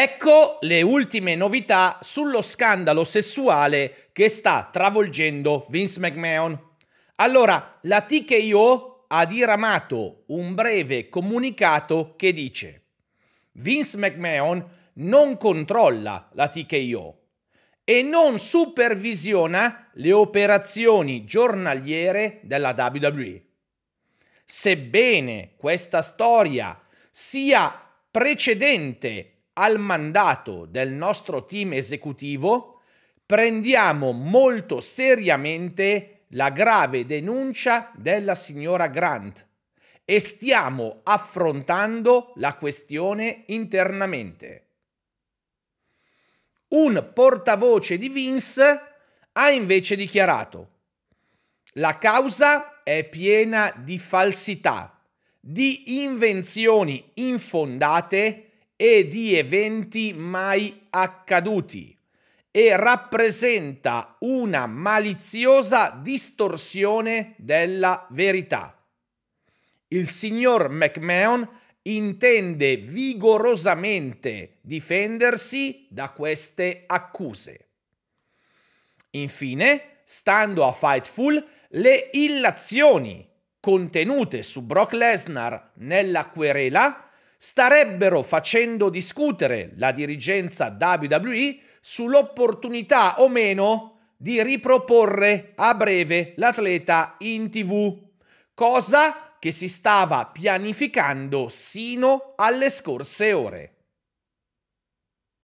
Ecco le ultime novità sullo scandalo sessuale che sta travolgendo Vince McMahon. Allora, la TKO ha diramato un breve comunicato che dice Vince McMahon non controlla la TKO e non supervisiona le operazioni giornaliere della WWE. Sebbene questa storia sia precedente al mandato del nostro team esecutivo, prendiamo molto seriamente la grave denuncia della signora Grant e stiamo affrontando la questione internamente. Un portavoce di Vince ha invece dichiarato la causa è piena di falsità, di invenzioni infondate e di eventi mai accaduti e rappresenta una maliziosa distorsione della verità. Il signor McMahon intende vigorosamente difendersi da queste accuse. Infine, stando a Fightful, le illazioni contenute su Brock Lesnar nella querela starebbero facendo discutere la dirigenza WWE sull'opportunità o meno di riproporre a breve l'atleta in tv, cosa che si stava pianificando sino alle scorse ore.